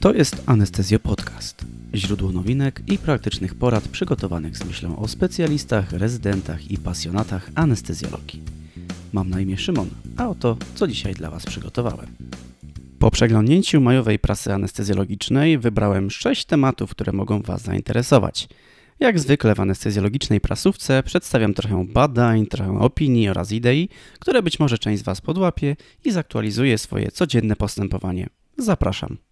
To jest Anestezjo Podcast. Źródło nowinek i praktycznych porad przygotowanych z myślą o specjalistach, rezydentach i pasjonatach anestezjologii. Mam na imię Szymon, a oto co dzisiaj dla Was przygotowałem. Po przeglądnięciu majowej prasy anestezjologicznej wybrałem 6 tematów, które mogą Was zainteresować. Jak zwykle w anestezjologicznej prasówce przedstawiam trochę badań, trochę opinii oraz idei, które być może część z Was podłapie i zaktualizuje swoje codzienne postępowanie. Zapraszam.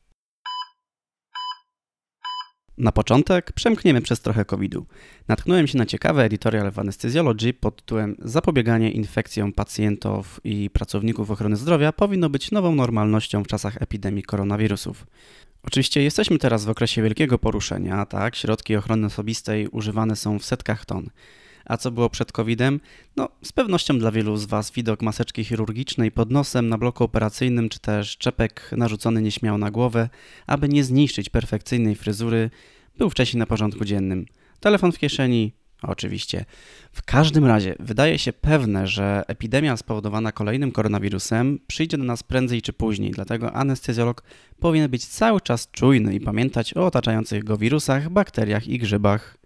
Na początek przemkniemy przez trochę COVID-u. Natknąłem się na ciekawy editorial w Anesthesiology pod tytułem Zapobieganie infekcjom pacjentów i pracowników ochrony zdrowia powinno być nową normalnością w czasach epidemii koronawirusów. Oczywiście jesteśmy teraz w okresie wielkiego poruszenia, tak? Środki ochrony osobistej używane są w setkach ton. A co było przed COVID-em? No, z pewnością dla wielu z Was widok maseczki chirurgicznej pod nosem na bloku operacyjnym, czy też czepek narzucony nieśmiało na głowę, aby nie zniszczyć perfekcyjnej fryzury, był wcześniej na porządku dziennym. Telefon w kieszeni, Oczywiście. W każdym razie wydaje się pewne, że epidemia spowodowana kolejnym koronawirusem przyjdzie do nas prędzej czy później, dlatego anestezjolog powinien być cały czas czujny i pamiętać o otaczających go wirusach, bakteriach i grzybach.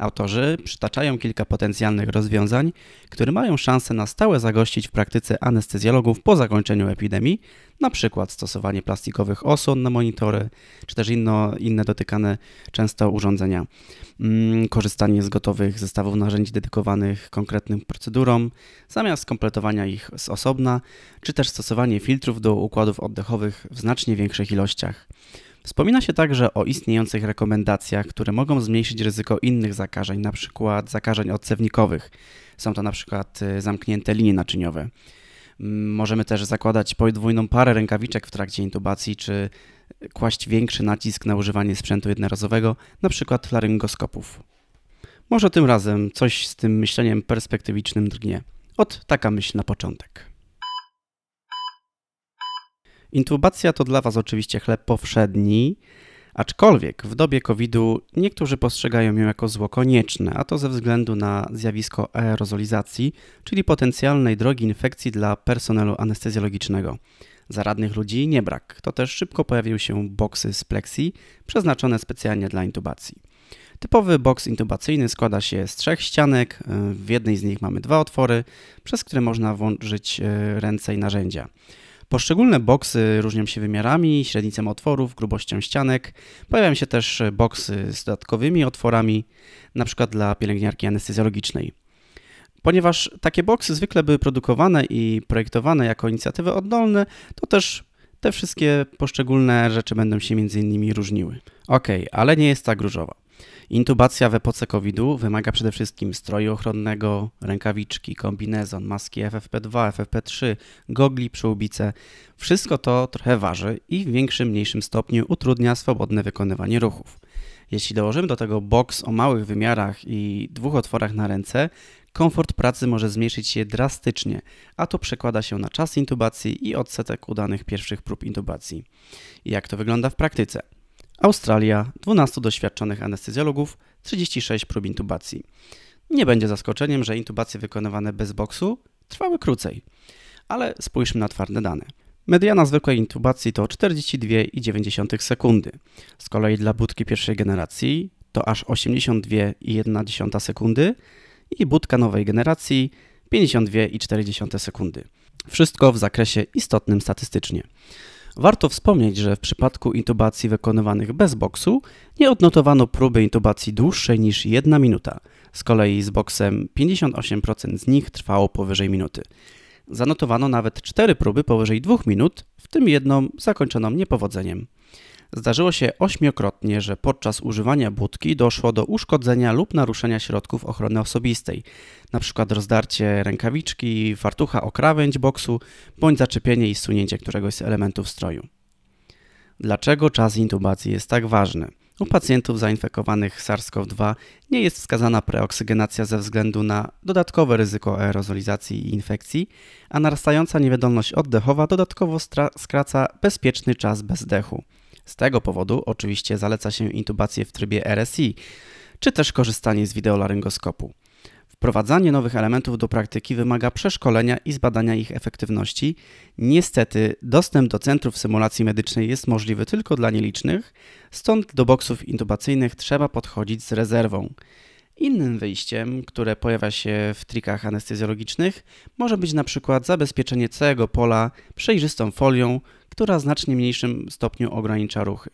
Autorzy przytaczają kilka potencjalnych rozwiązań, które mają szansę na stałe zagościć w praktyce anestezjologów po zakończeniu epidemii, na przykład stosowanie plastikowych osłon na monitory, czy też inno, inne dotykane często urządzenia, mm, korzystanie z gotowych zestawów narzędzi dedykowanych konkretnym procedurom, zamiast kompletowania ich z osobna, czy też stosowanie filtrów do układów oddechowych w znacznie większych ilościach. Wspomina się także o istniejących rekomendacjach, które mogą zmniejszyć ryzyko innych zakażeń, np. zakażeń odcewnikowych. Są to np. Y, zamknięte linie naczyniowe. Mm, możemy też zakładać podwójną parę rękawiczek w trakcie intubacji, czy kłaść większy nacisk na używanie sprzętu jednorazowego, np. laryngoskopów. Może tym razem coś z tym myśleniem perspektywicznym drgnie. Ot taka myśl na początek. Intubacja to dla Was oczywiście chleb powszedni, aczkolwiek w dobie COVID-u niektórzy postrzegają ją jako zło konieczne, a to ze względu na zjawisko aerozolizacji, czyli potencjalnej drogi infekcji dla personelu anestezjologicznego. Zaradnych ludzi nie brak, to też szybko pojawiły się boksy z pleksji, przeznaczone specjalnie dla intubacji. Typowy boks intubacyjny składa się z trzech ścianek. W jednej z nich mamy dwa otwory, przez które można włożyć e, ręce i narzędzia. Poszczególne boksy różnią się wymiarami, średnicą otworów, grubością ścianek. Pojawiają się też boksy z dodatkowymi otworami, np. dla pielęgniarki anestezjologicznej. Ponieważ takie boksy zwykle były produkowane i projektowane jako inicjatywy oddolne, to też te wszystkie poszczególne rzeczy będą się między innymi różniły. Ok, ale nie jest tak różowa. Intubacja w epoce COVID-u wymaga przede wszystkim stroju ochronnego, rękawiczki, kombinezon, maski FFP2, FFP3, gogli, przyłbice. Wszystko to trochę waży i w większym, mniejszym stopniu utrudnia swobodne wykonywanie ruchów. Jeśli dołożymy do tego boks o małych wymiarach i dwóch otworach na ręce, komfort pracy może zmniejszyć się drastycznie, a to przekłada się na czas intubacji i odsetek udanych pierwszych prób intubacji. Jak to wygląda w praktyce? Australia, 12 doświadczonych anestezjologów, 36 prób intubacji. Nie będzie zaskoczeniem, że intubacje wykonywane bez boksu trwały krócej, ale spójrzmy na twarde dane. Mediana zwykłej intubacji to 42,9 sekundy. Z kolei dla budki pierwszej generacji to aż 82,1 sekundy i budka nowej generacji 52,4 sekundy. Wszystko w zakresie istotnym statystycznie. Warto wspomnieć, że w przypadku intubacji wykonywanych bez boksu nie odnotowano próby intubacji dłuższej niż 1 minuta. Z kolei z boksem 58% z nich trwało powyżej minuty. Zanotowano nawet 4 próby powyżej 2 minut, w tym jedną zakończoną niepowodzeniem. Zdarzyło się ośmiokrotnie, że podczas używania budki doszło do uszkodzenia lub naruszenia środków ochrony osobistej, np. rozdarcie rękawiczki, fartucha o krawędź boksu bądź zaczepienie i zsunięcie któregoś z elementów stroju. Dlaczego czas intubacji jest tak ważny? U pacjentów zainfekowanych SARS-CoV-2 nie jest wskazana preoksygenacja ze względu na dodatkowe ryzyko aerozolizacji i infekcji, a narastająca niewydolność oddechowa dodatkowo skraca bezpieczny czas bezdechu. Z tego powodu oczywiście zaleca się intubację w trybie RSI, czy też korzystanie z wideolaryngoskopu. Wprowadzanie nowych elementów do praktyki wymaga przeszkolenia i zbadania ich efektywności. Niestety, dostęp do centrów symulacji medycznej jest możliwy tylko dla nielicznych, stąd do boksów intubacyjnych trzeba podchodzić z rezerwą. Innym wyjściem, które pojawia się w trikach anestezjologicznych, może być na przykład zabezpieczenie całego pola przejrzystą folią, która w znacznie mniejszym stopniu ogranicza ruchy.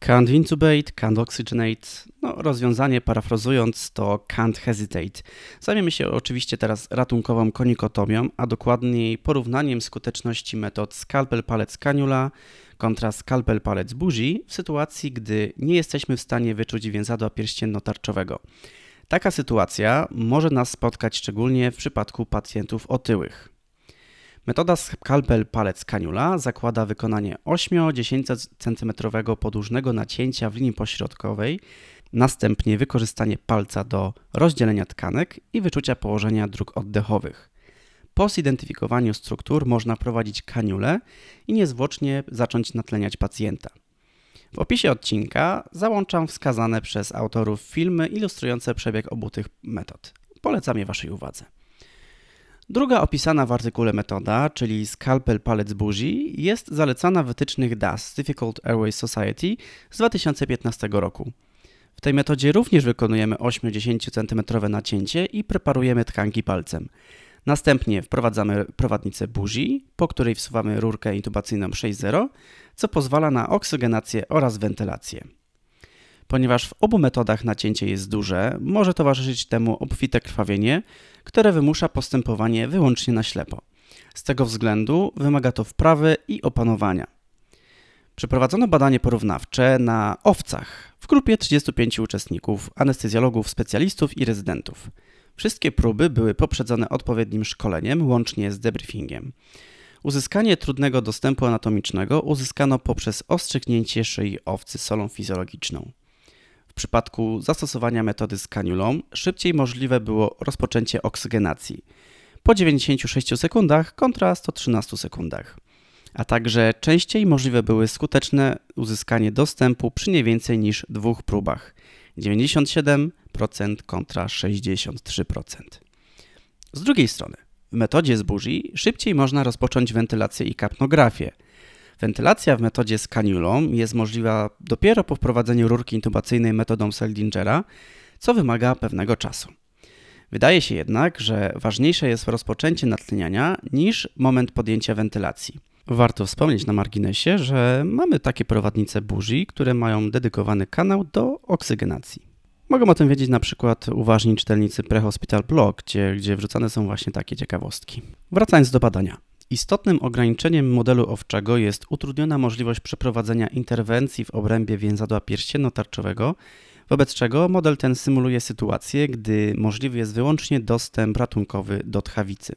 Can't intubate, can't oxygenate. No, rozwiązanie parafrazując to can't hesitate. Zajmiemy się oczywiście teraz ratunkową konikotomią, a dokładniej porównaniem skuteczności metod scalpel palec cannula kontra scalpel palec buzi w sytuacji, gdy nie jesteśmy w stanie wyczuć więzadła pierścienno-tarczowego. Taka sytuacja może nas spotkać szczególnie w przypadku pacjentów otyłych. Metoda skalpel palec kaniula zakłada wykonanie 8-10 cm podłużnego nacięcia w linii pośrodkowej, następnie wykorzystanie palca do rozdzielenia tkanek i wyczucia położenia dróg oddechowych. Po zidentyfikowaniu struktur można prowadzić kaniulę i niezwłocznie zacząć natleniać pacjenta. W opisie odcinka załączam wskazane przez autorów filmy ilustrujące przebieg obu tych metod. Polecam je Waszej uwadze. Druga opisana w artykule metoda, czyli skalpel palec buzi, jest zalecana w wytycznych DAS Difficult Airways Society z 2015 roku. W tej metodzie również wykonujemy 8-10 cm nacięcie i preparujemy tkanki palcem. Następnie wprowadzamy prowadnicę buzi, po której wsuwamy rurkę intubacyjną 6.0, co pozwala na oksygenację oraz wentylację. Ponieważ w obu metodach nacięcie jest duże, może towarzyszyć temu obfite krwawienie, które wymusza postępowanie wyłącznie na ślepo. Z tego względu wymaga to wprawy i opanowania. Przeprowadzono badanie porównawcze na owcach w grupie 35 uczestników, anestezjologów, specjalistów i rezydentów. Wszystkie próby były poprzedzone odpowiednim szkoleniem, łącznie z debriefingiem. Uzyskanie trudnego dostępu anatomicznego uzyskano poprzez ostrzyknięcie szyi owcy solą fizjologiczną. Przypadku zastosowania metody z kaniulą szybciej możliwe było rozpoczęcie oksygenacji. Po 96 sekundach kontra 113 sekundach, a także częściej możliwe były skuteczne uzyskanie dostępu przy nie więcej niż dwóch próbach. 97% kontra 63%. Z drugiej strony, w metodzie z buzi szybciej można rozpocząć wentylację i kapnografię – Wentylacja w metodzie z kaniulą jest możliwa dopiero po wprowadzeniu rurki intubacyjnej metodą Seldingera, co wymaga pewnego czasu. Wydaje się jednak, że ważniejsze jest rozpoczęcie natleniania niż moment podjęcia wentylacji. Warto wspomnieć na marginesie, że mamy takie prowadnice buzi, które mają dedykowany kanał do oksygenacji. Mogą o tym wiedzieć na przykład uważni czytelnicy Prehospital Blog, gdzie, gdzie wrzucane są właśnie takie ciekawostki. Wracając do badania. Istotnym ograniczeniem modelu owczego jest utrudniona możliwość przeprowadzenia interwencji w obrębie więzadła pierścienno-tarczowego, wobec czego model ten symuluje sytuację, gdy możliwy jest wyłącznie dostęp ratunkowy do tchawicy.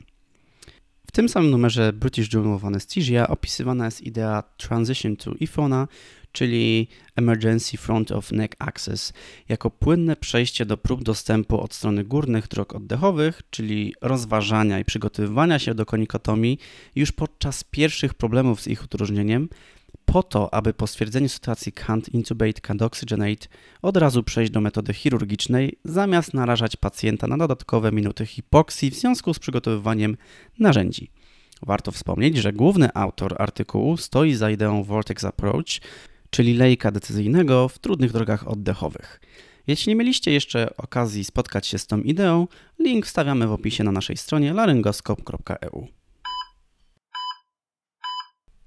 W tym samym numerze British Journal of Anesthesia opisywana jest idea Transition to IFONA, czyli Emergency Front of Neck Access, jako płynne przejście do prób dostępu od strony górnych dróg oddechowych, czyli rozważania i przygotowywania się do konikotomii już podczas pierwszych problemów z ich udrożnieniem, po to, aby po stwierdzeniu sytuacji can't intubate, can't oxygenate od razu przejść do metody chirurgicznej, zamiast narażać pacjenta na dodatkowe minuty hipoksji w związku z przygotowywaniem narzędzi. Warto wspomnieć, że główny autor artykułu stoi za ideą Vortex Approach, czyli lejka decyzyjnego w trudnych drogach oddechowych. Jeśli nie mieliście jeszcze okazji spotkać się z tą ideą, link wstawiamy w opisie na naszej stronie laryngoskop.eu.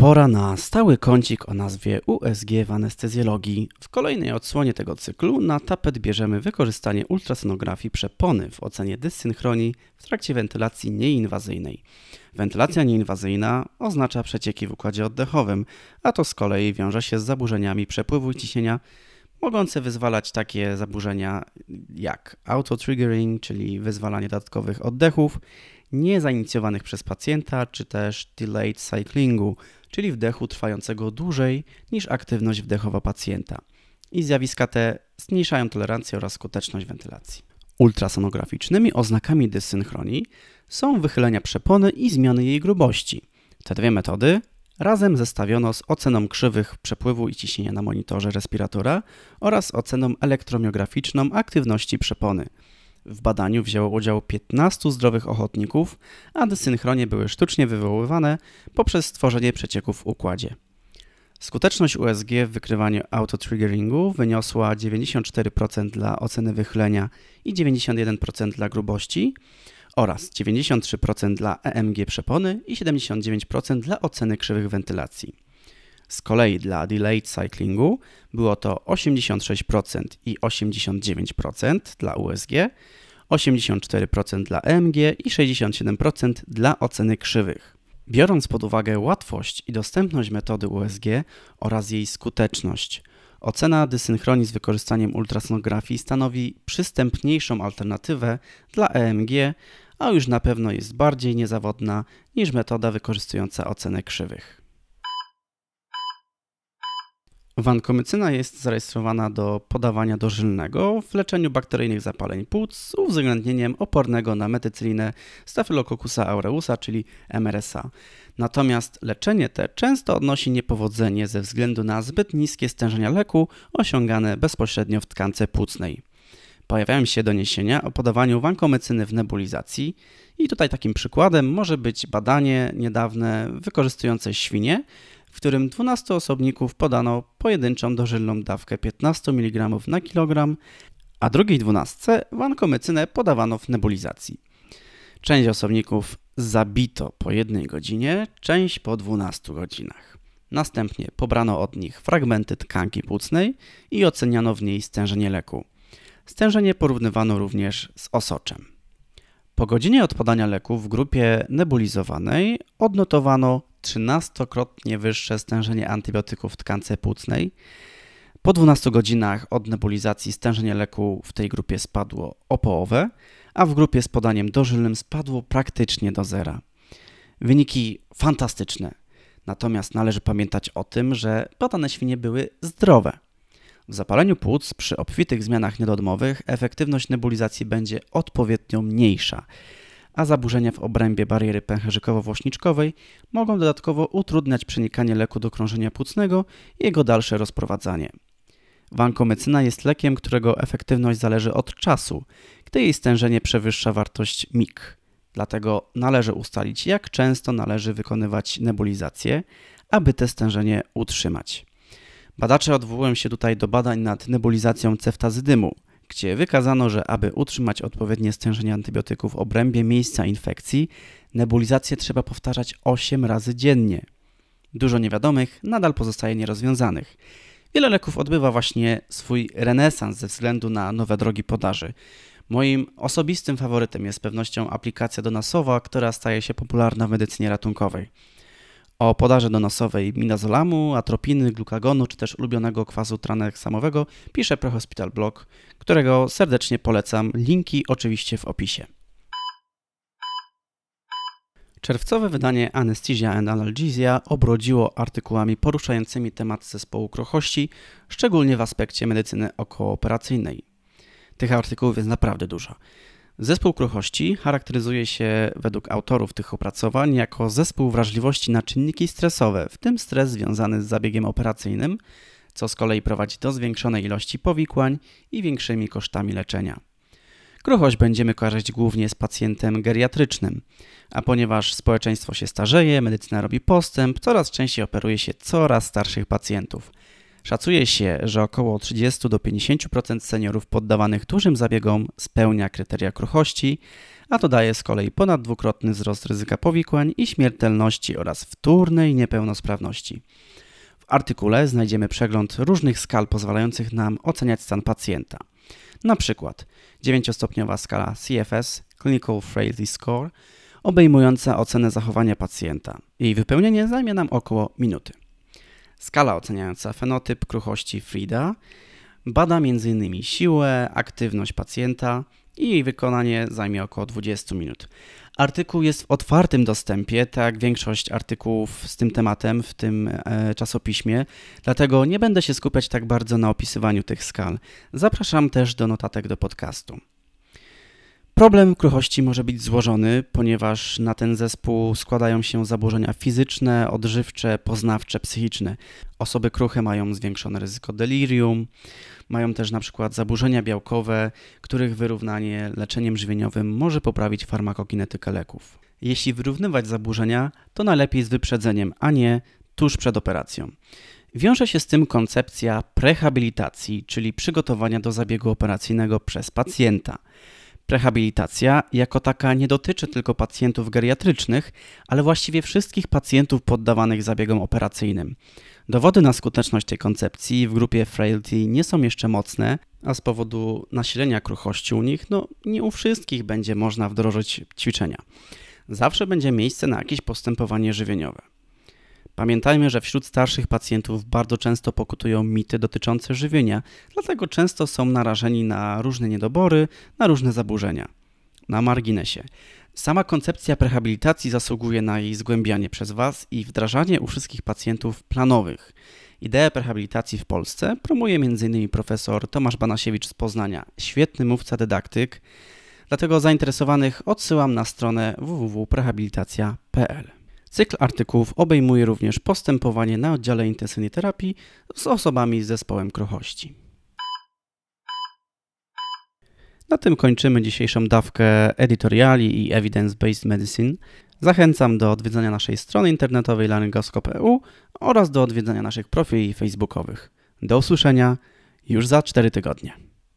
Pora na stały kącik o nazwie USG w anestezjologii. W kolejnej odsłonie tego cyklu na tapet bierzemy wykorzystanie ultrasonografii przepony w ocenie dyssynchronii w trakcie wentylacji nieinwazyjnej. Wentylacja nieinwazyjna oznacza przecieki w układzie oddechowym, a to z kolei wiąże się z zaburzeniami przepływu ciśnienia, mogące wyzwalać takie zaburzenia jak auto-triggering, czyli wyzwalanie dodatkowych oddechów, niezainicjowanych przez pacjenta, czy też delayed cyclingu, czyli wdechu trwającego dłużej niż aktywność wdechowa pacjenta. I zjawiska te zmniejszają tolerancję oraz skuteczność wentylacji. Ultrasonograficznymi oznakami dysynchronii są wychylenia przepony i zmiany jej grubości. Te dwie metody razem zestawiono z oceną krzywych przepływu i ciśnienia na monitorze respiratora oraz oceną elektromiograficzną aktywności przepony. W badaniu wzięło udział 15 zdrowych ochotników, a desynchronie były sztucznie wywoływane poprzez stworzenie przecieków w układzie. Skuteczność USG w wykrywaniu autotriggeringu wyniosła 94% dla oceny wychylenia i 91% dla grubości oraz 93% dla EMG przepony i 79% dla oceny krzywych wentylacji. Z kolei dla delayed cyclingu było to 86% i 89% dla USG, 84% dla EMG i 67% dla oceny krzywych. Biorąc pod uwagę łatwość i dostępność metody USG oraz jej skuteczność, ocena dysynchronii z wykorzystaniem ultrasonografii stanowi przystępniejszą alternatywę dla EMG, a już na pewno jest bardziej niezawodna niż metoda wykorzystująca ocenę krzywych. Wankomycyna jest zarejestrowana do podawania dożylnego w leczeniu bakteryjnych zapaleń płuc z uwzględnieniem opornego na metycylinę Staphylococcus aureusa, czyli MRSA. Natomiast leczenie te często odnosi niepowodzenie ze względu na zbyt niskie stężenia leku osiągane bezpośrednio w tkance płucnej. Pojawiają się doniesienia o podawaniu wankomycyny w nebulizacji i tutaj takim przykładem może być badanie niedawne wykorzystujące świnie, w którym 12 osobników podano pojedynczą dożylną dawkę 15 mg na kilogram, a drugiej 12 wankomycynę podawano w nebulizacji. Część osobników zabito po jednej godzinie, część po 12 godzinach. Następnie pobrano od nich fragmenty tkanki płucnej i oceniano w niej stężenie leku. Stężenie porównywano również z osoczem. Po godzinie od podania leku w grupie nebulizowanej odnotowano 13-krotnie wyższe stężenie antybiotyków w tkance płucnej. Po 12 godzinach od nebulizacji stężenie leku w tej grupie spadło o połowę, a w grupie z podaniem dożylnym spadło praktycznie do zera. Wyniki fantastyczne. Natomiast należy pamiętać o tym, że badane świnie były zdrowe. W zapaleniu płuc przy obfitych zmianach niedodmowych efektywność nebulizacji będzie odpowiednio mniejsza a zaburzenia w obrębie bariery pęcherzykowo-włośniczkowej mogą dodatkowo utrudniać przenikanie leku do krążenia płucnego i jego dalsze rozprowadzanie. Wankomycyna jest lekiem, którego efektywność zależy od czasu, gdy jej stężenie przewyższa wartość MIG. Dlatego należy ustalić, jak często należy wykonywać nebulizację, aby te stężenie utrzymać. Badacze odwołują się tutaj do badań nad nebulizacją ceftazydymu, gdzie wykazano, że aby utrzymać odpowiednie stężenie antybiotyków w obrębie miejsca infekcji, nebulizację trzeba powtarzać 8 razy dziennie. Dużo niewiadomych nadal pozostaje nierozwiązanych. Wiele leków odbywa właśnie swój renesans ze względu na nowe drogi podaży. Moim osobistym faworytem jest z pewnością aplikacja donasowa, która staje się popularna w medycynie ratunkowej. O podarze donosowej minazolamu, atropiny, glukagonu czy też ulubionego kwasu traneksamowego pisze ProHospital Blog, którego serdecznie polecam. Linki oczywiście w opisie. Czerwcowe wydanie Anesthesia and Analgesia obrodziło artykułami poruszającymi temat zespołu krochości, szczególnie w aspekcie medycyny okooperacyjnej. Tych artykułów jest naprawdę dużo. Zespół kruchości charakteryzuje się według autorów tych opracowań jako zespół wrażliwości na czynniki stresowe, w tym stres związany z zabiegiem operacyjnym, co z kolei prowadzi do zwiększonej ilości powikłań i większymi kosztami leczenia. Kruchość będziemy kojarzyć głównie z pacjentem geriatrycznym, a ponieważ społeczeństwo się starzeje, medycyna robi postęp, coraz częściej operuje się coraz starszych pacjentów – Szacuje się, że około 30 do 50% seniorów poddawanych dużym zabiegom spełnia kryteria kruchości, a to daje z kolei ponad dwukrotny wzrost ryzyka powikłań i śmiertelności oraz wtórnej niepełnosprawności. W artykule znajdziemy przegląd różnych skal pozwalających nam oceniać stan pacjenta. Na przykład 9-stopniowa skala CFS Clinical Frailty Score obejmująca ocenę zachowania pacjenta. Jej wypełnienie zajmie nam około minuty. Skala oceniająca fenotyp kruchości Frida bada m.in. siłę, aktywność pacjenta i jej wykonanie zajmie około 20 minut. Artykuł jest w otwartym dostępie, tak jak większość artykułów z tym tematem w tym e, czasopiśmie, dlatego nie będę się skupiać tak bardzo na opisywaniu tych skal. Zapraszam też do notatek do podcastu. Problem kruchości może być złożony, ponieważ na ten zespół składają się zaburzenia fizyczne, odżywcze, poznawcze, psychiczne. Osoby kruche mają zwiększone ryzyko delirium, mają też na przykład zaburzenia białkowe, których wyrównanie leczeniem żywieniowym może poprawić farmakokinetykę leków. Jeśli wyrównywać zaburzenia, to najlepiej z wyprzedzeniem, a nie tuż przed operacją. Wiąże się z tym koncepcja prehabilitacji, czyli przygotowania do zabiegu operacyjnego przez pacjenta. Rehabilitacja jako taka nie dotyczy tylko pacjentów geriatrycznych, ale właściwie wszystkich pacjentów poddawanych zabiegom operacyjnym. Dowody na skuteczność tej koncepcji w grupie frailty nie są jeszcze mocne, a z powodu nasilenia kruchości u nich, no nie u wszystkich będzie można wdrożyć ćwiczenia. Zawsze będzie miejsce na jakieś postępowanie żywieniowe. Pamiętajmy, że wśród starszych pacjentów bardzo często pokutują mity dotyczące żywienia, dlatego często są narażeni na różne niedobory, na różne zaburzenia. Na marginesie. Sama koncepcja prehabilitacji zasługuje na jej zgłębianie przez Was i wdrażanie u wszystkich pacjentów planowych. Ideę prehabilitacji w Polsce promuje m.in. profesor Tomasz Banasiewicz z Poznania, świetny mówca dydaktyk, dlatego zainteresowanych odsyłam na stronę www.prehabilitacja.pl. Cykl artykułów obejmuje również postępowanie na oddziale intensywnej terapii z osobami z zespołem kruchości. Na tym kończymy dzisiejszą dawkę editoriali i evidence-based medicine. Zachęcam do odwiedzenia naszej strony internetowej laryngoskop.eu oraz do odwiedzenia naszych profili facebookowych. Do usłyszenia już za 4 tygodnie.